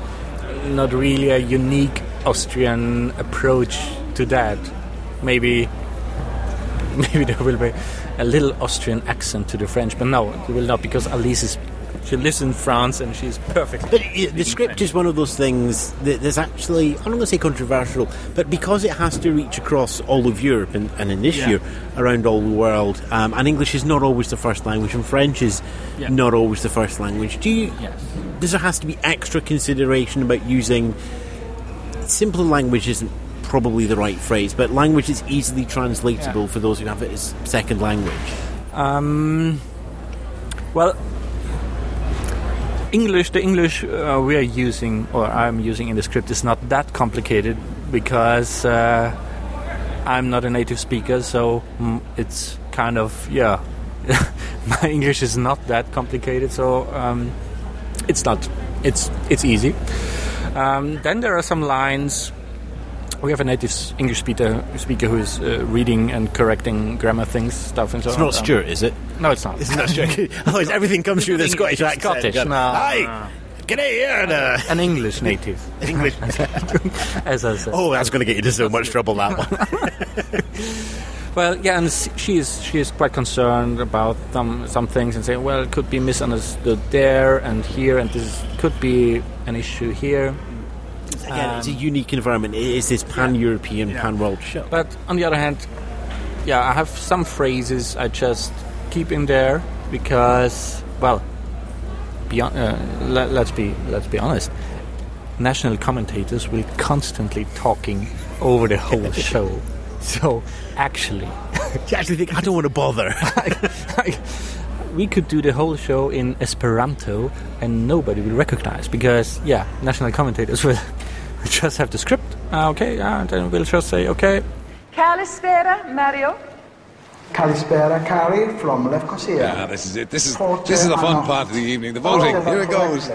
not really a unique Austrian approach to that. Maybe, maybe there will be a little Austrian accent to the French, but no, it will not because Alice is. She lives in France and she's perfect. But the script is one of those things that there's actually, I'm not going to say controversial, but because it has to reach across all of Europe and, and in this Yeah. year around all the world, um, and English is not always the first language, and French is Yeah. not always the first language. Do you? Yes. Does there has to be extra consideration about using simpler language? Isn't probably the right phrase, but language is easily translatable Yeah. for those who have it as second language. Um, well, English, the English uh, we are using, or I'm using in the script, is not that complicated because uh, I'm not a native speaker, so mm, it's kind of yeah. My English is not that complicated, so um, it's not. It's it's easy. Um, then there are some lines. We have a native English speaker speaker who is uh, reading and correcting grammar things, stuff and so on. It's on. not Um, Stuart, is it? No, it's not. It's not Stuart. Otherwise, everything comes through the Scottish accent. Scottish, no, Hi, get here. uh, An English native, English. as I said. oh, that's going to get you into so much trouble. That one. Well, yeah, and she is she is quite concerned about some some things and saying, well, it could be misunderstood there and here, and this could be an issue here. Again, it's a unique environment. It is this pan-European, pan-world show. But on the other hand, yeah, I have some phrases I just keep in there because, well, beyond, uh, let, let's be let's be honest. National commentators will constantly talking over the whole show. So actually, You actually think I don't want to bother. we could do the whole show in Esperanto and nobody will recognize because, yeah, national commentators will just have the script. Uh, okay, uh, then we'll just say, okay, Kalispera, Mario. Kalispera Carrie from Lefkosia. Ah, this is it. This is Forte this is the fun Anna. part of the evening. The voting. Here it goes.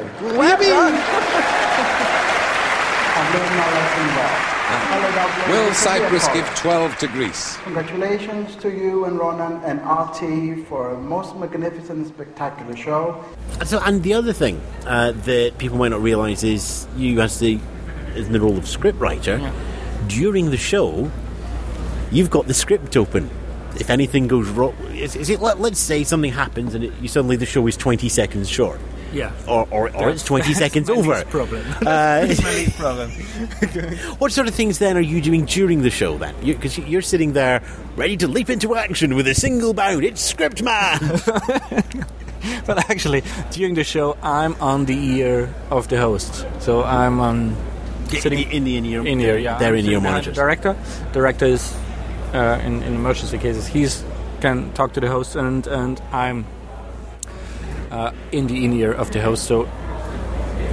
Will Cyprus give 12 to Greece? Congratulations to you and Ronan and RTÉ for a most magnificent spectacular show. So, and the other thing uh, that people might not realise is you, as the in the role of scriptwriter, during the show, you've got the script open. If anything goes wrong, is, is it? Let, let's say something happens and it, you suddenly the show is twenty seconds short, yeah. or or, or it's twenty seconds over. problem. Uh, problem. what sort of things then are you doing during the show then? Because you, you're sitting there ready to leap into action with a single bound. It's script man. But actually, during the show, I'm on the ear of the host. So I'm on sitting in the in ear. in ear. Yeah, they're in ear monitors. Director, director is uh, in, in emergency cases. He's can talk to the host, and and I'm uh, in the in ear of the host. So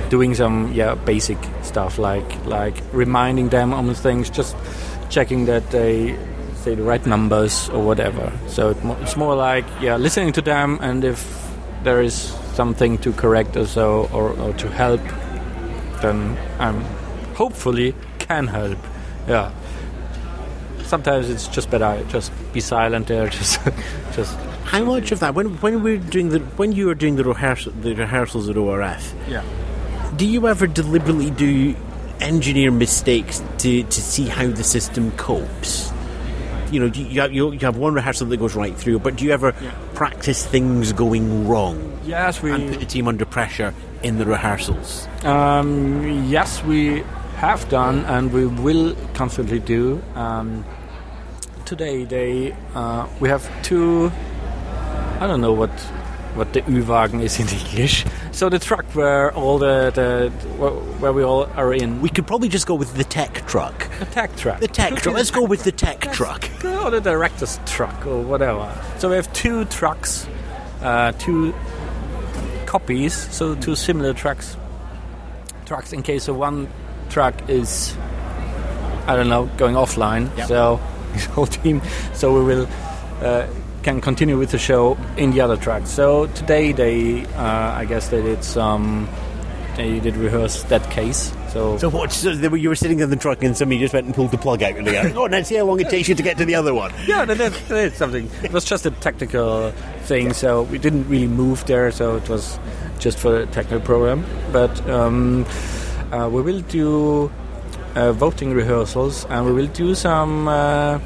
doing some yeah basic stuff like like reminding them on things, just checking that they say the right numbers or whatever. So it, it's more like yeah listening to them, and if there is something to correct or so or, or to help, then I'm hopefully can help. Yeah. Sometimes it's just better just be silent there, just just How much of that when when we're doing the when you were doing the rehearsal the rehearsals at ORF? yeah. Do you ever deliberately do engineer mistakes to, to see how the system copes? You know, you, have, you you have one rehearsal that goes right through, but do you ever practice things going wrong Yes, we and put the team under pressure in the rehearsals? Um, yes, we have done, and we will constantly do. Um, today, they uh, we have two. I don't know what what the U-Wagen is in English. So the truck where all the, the where we all are in. We could probably just go with the tech truck. The tech truck. The tech truck. Let's go with the tech truck. Or the director's truck or whatever. So we have two trucks, uh, two copies, so two similar trucks. Trucks in case of one truck is, I don't know, going offline. So the whole team. So we will uh, can continue with the show in the other truck. So today they, uh, I guess they did some. They did rehearse that case. So, So what? So were- you were sitting in the truck and somebody just went and pulled the plug out and they go, "Oh, now see how long it takes you to get to the other one." Yeah, that, that, that's something. It was just a technical thing, so we didn't really move there, so it was just for the technical program. But um, uh, we will do voting rehearsals, and we will do some uh,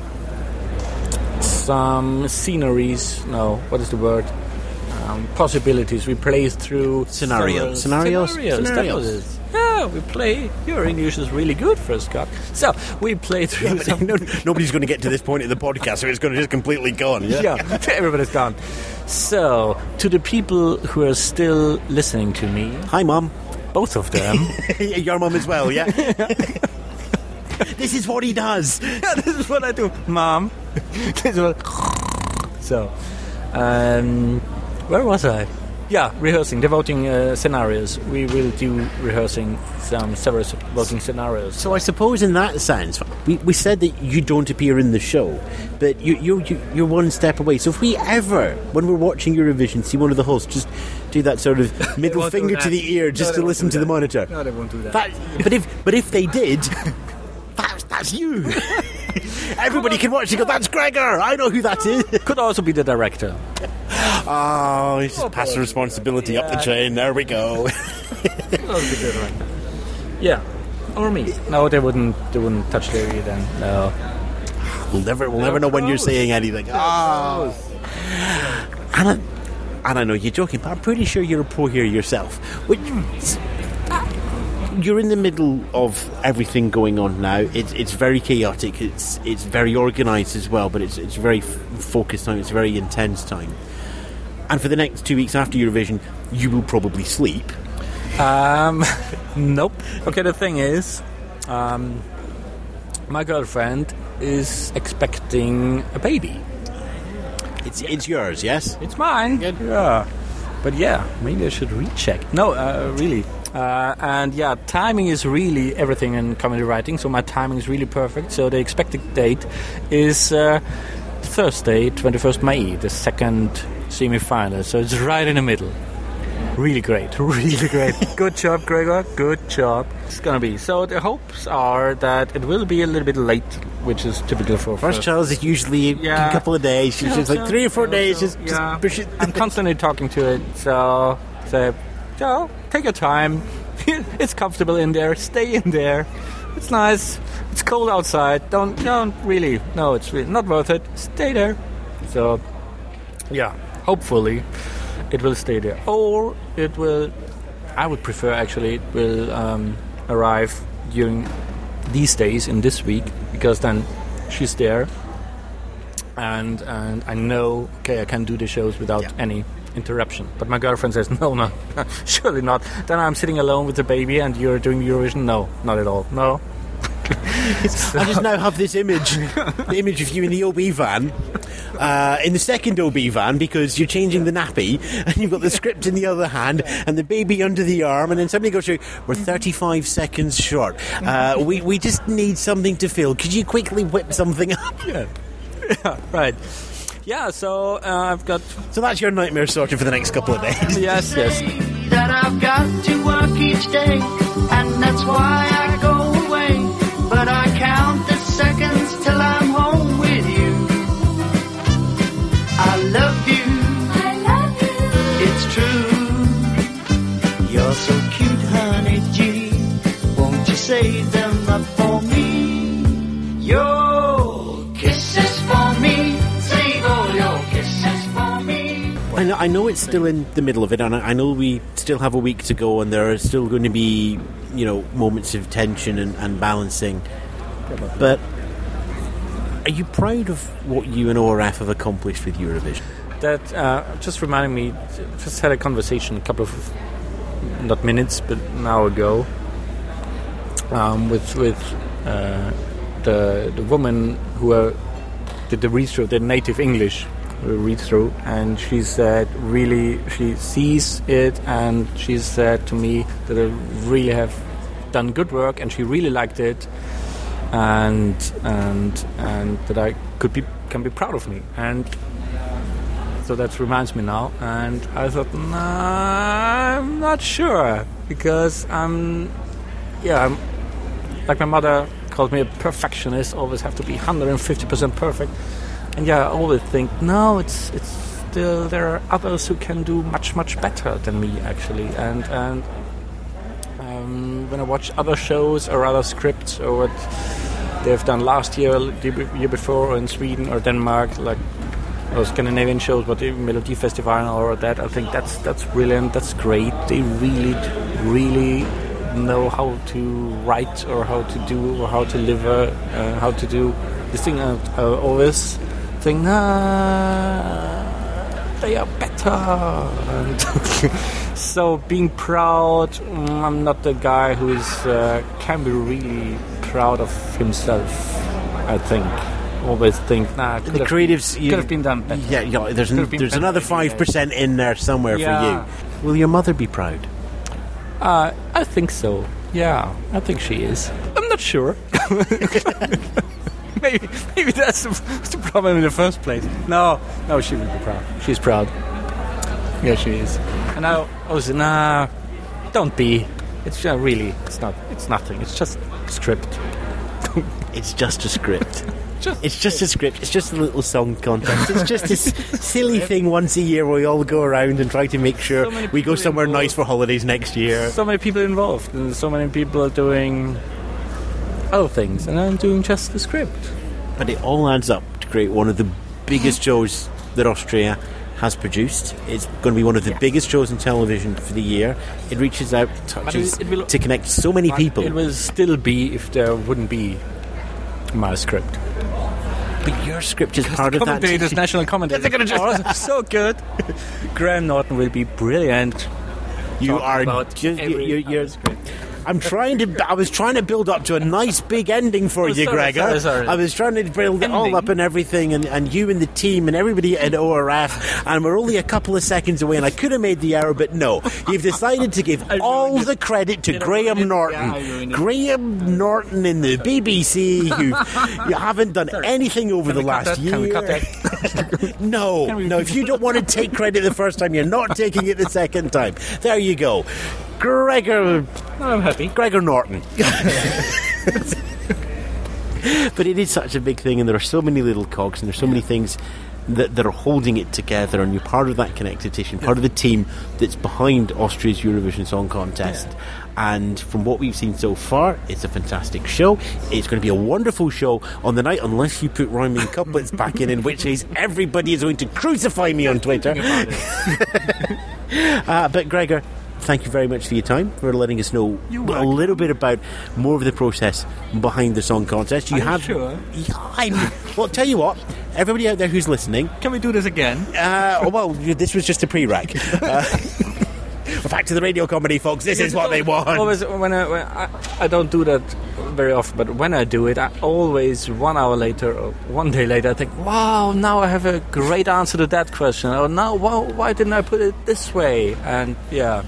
some sceneries. No, what is the word? Um, possibilities. We play through Scenario. several- Scenarios? Scenarios. Scenarios. Yeah, we play. Your English is really good for a Scot. So we play through. Yeah, some no, nobody's going to get to this point in the podcast, so it's going to just completely gone. yeah, everybody's gone. So, to the people who are still listening to me, Hi, mom. both of them, Your mom as well, yeah. this is what he does. yeah, this is what I do, mom. this is what. So, um, where was I? yeah, rehearsing, devoting uh, scenarios. We will do rehearsing some several voting scenarios. So I suppose in that sense, we, we said that you don't appear in the show, but you, you, you, you're one step away. So if we ever, when we're watching Eurovision, see one of the hosts just do that sort of middle finger to the ear just No, to listen to the monitor. No, they won't do that. That, but if but if they did, that's that's you. Everybody can watch. You go, that's Gregor. I know who that is. Could also be the director. Oh, he's just passed the responsibility up the chain. There we go. Could also be the director. Yeah, or me. No, they wouldn't. They wouldn't touch Larry then. No. We'll never, we'll never know when you're saying anything. Oh. And I, and I know you're joking, but I'm pretty sure you're a pro here yourself. Which, you're in the middle of everything going on now. It's it's very chaotic. It's it's very organised as well, but it's it's very f- focused time. It's a very intense time. And for the next two weeks after Eurovision, you will probably sleep. Um, nope. Okay, the thing is, um, my girlfriend is expecting a baby. It's it's yours, yes. It's mine. Yeah. But yeah, maybe I should recheck. No, uh, really. Uh, and yeah, timing is really everything in comedy writing. So my timing is really perfect. So the expected date is uh, Thursday, 21st May, the second semi-final. So it's right in the middle. Really great, really great. Good job, Gregor. Good job. It's gonna be. So the hopes are that it will be a little bit late, which is typical for First child is usually Yeah. a couple of days. She's just like three or four days. Just, yeah. just. I'm constantly talking to it, so so, so take your time. it's comfortable in there. Stay in there. It's nice. It's cold outside. Don't don't really. No, it's really not worth it. Stay there. So yeah, hopefully it will stay there, or it will. I would prefer actually it will um, arrive during these days in this week because then she's there and and I know okay I can do the shows without any interruption. But my girlfriend says no, no, surely not. Then I'm sitting alone with the baby and you're doing Eurovision. No, not at all. No. I just now have this image, the image of you in the OB van, uh, in the second OB van, because you're changing the nappy, and you've got the script in the other hand, and the baby under the arm, and then somebody goes we're 35 seconds short. Uh, we, we just need something to fill. Could you quickly whip something up? Yeah. yeah, right. Yeah, so uh, I've got. So that's your nightmare sorted for the next couple of days. Yes, yes. that I've got to work each day, and that's why I go away. But I count the seconds till I'm home with you. I love you. I love you. It's true. You're so cute, honey G. Won't you save them up I know, it's still in the middle of it, and I know we still have a week to go, and there are still going to be, you know, moments of tension and, and balancing. But are you proud of what you and ORF have accomplished with Eurovision? That uh, just reminding me. Just had a conversation a couple of not minutes, but an hour ago, um, with with uh, the the woman who uh, did the research, the native English read through, and she said really she sees it, and she said to me that I really have done good work, and she really liked it, and and and that I could be can be proud of me, and so that reminds me now. And I thought, nah, I'm not sure because I'm, yeah, I'm like my mother called me a perfectionist. Always have to be 150% perfect. And yeah, I always think, no, it's it's still there are others who can do much much better than me actually. And and um, when I watch other shows or other scripts or what they've done last year, the year before in Sweden or Denmark, like or Scandinavian shows, but the Melody Festival or that. I think that's that's brilliant. That's great. They really, really know how to write or how to do or how to live, uh, uh, how to do this thing. I I always think, nah, they are better. So being proud, mm, I'm not the guy who is uh, can be really proud of himself. I think always think, nah, The creatives, been, you- could have been done better. Yeah, yeah. There's been there's another five percent in there somewhere Yeah. for you. Will your mother be proud? Uh, I think so. Yeah, I think she is. I'm not sure. maybe maybe that's the, the problem in the first place. No, no, she will be proud. She's proud. Yeah, she is. And I, I was nah, don't be. It's uh, really, it's not. It's nothing. It's just script. It's just a script. Just It's just a script. It's just a little song contest. It's just this silly thing once a year where we all go around and try to make sure So we go somewhere involved. nice for holidays next year. so many people involved, and so many people doing other things, and I'm doing just the script. But it all adds up to create one of the biggest mm. shows that Austria has produced. It's going to be one of the biggest shows in television for the year. It reaches out, it touches it will- to connect so many people. It will still be if there wouldn't be my script. but your script is part of that. Commentators, national commentators, They're gonna just- so good. Graham Norton will be brilliant. You are just you, every you, you're. I'm trying to. I was trying to build up to a nice big ending for Oh, you, sorry, Gregor. sorry, sorry. I was trying to build it all up and everything, and, and you and the team and everybody at ORF, and we're only a couple of seconds away. And I could have made the error, but no, you've decided to give all the credit to Graham? Norton. Yeah, I ruined it. Graham Norton in the BBC, who you haven't done anything over Can the last year. Can we cut that? No, no. If you don't want to take credit the first time, you're not taking it the second time. There you go, Gregor. I'm happy. Gregor Norton. but it is such a big thing, and there are so many little cogs, and there's so many things that, that are holding it together, and you're part of that connective tissue, part of the team that's behind Austria's Eurovision Song Contest. And from what we've seen so far, it's a fantastic show. It's going to be a wonderful show on the night, unless you put rhyming couplets back in, in which case everybody is going to crucify me on Twitter. Uh, but Gregor, thank you very much for your time for letting us know a little bit about more of the process behind the song contest. You Are you have, sure? Yeah, I'm, well, tell you what, everybody out there who's listening, Can we do this again? uh, well, this was just a pre-rack. Uh, back to the radio comedy, folks. This is what they want. Always when I, when I I don't do that very often, but when I do it, I always one hour later or one day later, I think, wow, now I have a great answer to that question. Or now, wow, why didn't I put it this way? And yeah,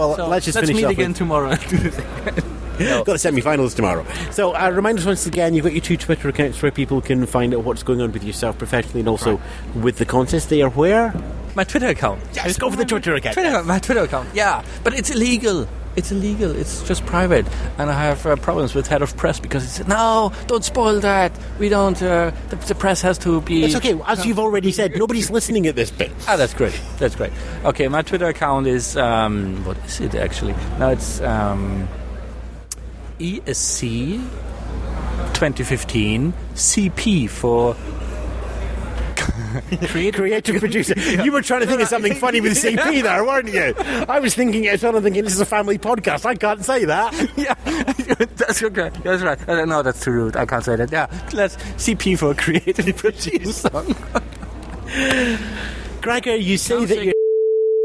well, so let's just let's finish meet again with- tomorrow. do. Got the semi-finals tomorrow. So, uh, remind us once again, you've got your two Twitter accounts where people can find out what's going on with yourself professionally and also with the contest. They are where? My Twitter account. Yes, go for the Twitter account. Twitter, my Twitter account. Yeah, but it's illegal. It's illegal. It's just private, and I have uh, problems with head of press because it's no, don't spoil that. We don't. Uh, the, the press has to be. It's okay. As you've already said, nobody's listening at this bit. Ah, that's great. That's great. Okay, my Twitter account is um, what is it actually? No, it's um, ESC 2015 CP for creative, Creative producer. You were trying to think of something funny with CP there, weren't you? I was thinking, I was trying to thinking, this is a family podcast. I can't say that. yeah, that's okay. That's right. Uh, No, that's too rude. I can't say that. Yeah, let's CP for creative producer. Gregor, you say that you're.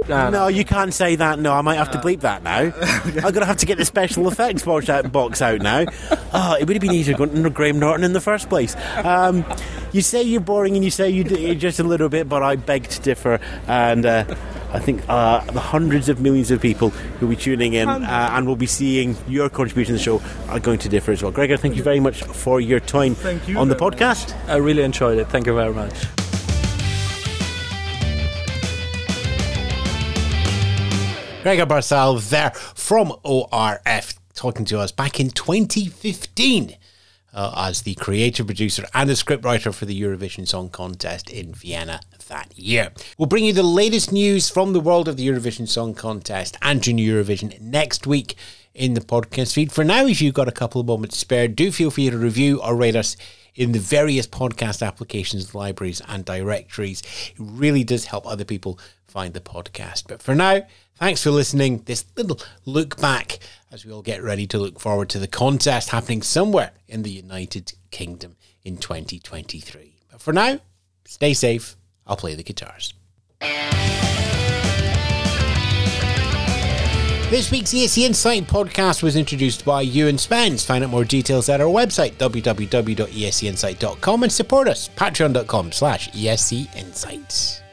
Uh, No, you can't say that. No, I might have to bleep that now. I'm going to have to get the special effects box out, box out now. Oh, it would have been easier going to Graham Norton in the first place. Um, you say you're boring and you say you do just a little bit, but I beg to differ. And uh, I think uh, the hundreds of millions of people who will be tuning in uh, and will be seeing your contribution to the show are going to differ as well. Gregor, thank you very much for your time on the podcast. I really enjoyed it. Thank you very much. Gregor Barcal there from ORF talking to us back in 2015 uh, as the creative producer and the scriptwriter for the Eurovision Song Contest in Vienna that year. We'll bring you the latest news from the world of the Eurovision Song Contest and Junior Eurovision next week in the podcast feed. For now, if you've got a couple of moments spare, do feel free to review or rate us in the various podcast applications, libraries, and directories. It really does help other people find the podcast. But for now, thanks for listening. This little look back as we all get ready to look forward to the contest happening somewhere in the United Kingdom in 2023. But for now, stay safe. I'll play the guitars. This week's ESC Insight podcast was introduced by Ewan Spence. Find out more details at our website, www.escinsight.com, and support us, patreon.com slash ESC Insights.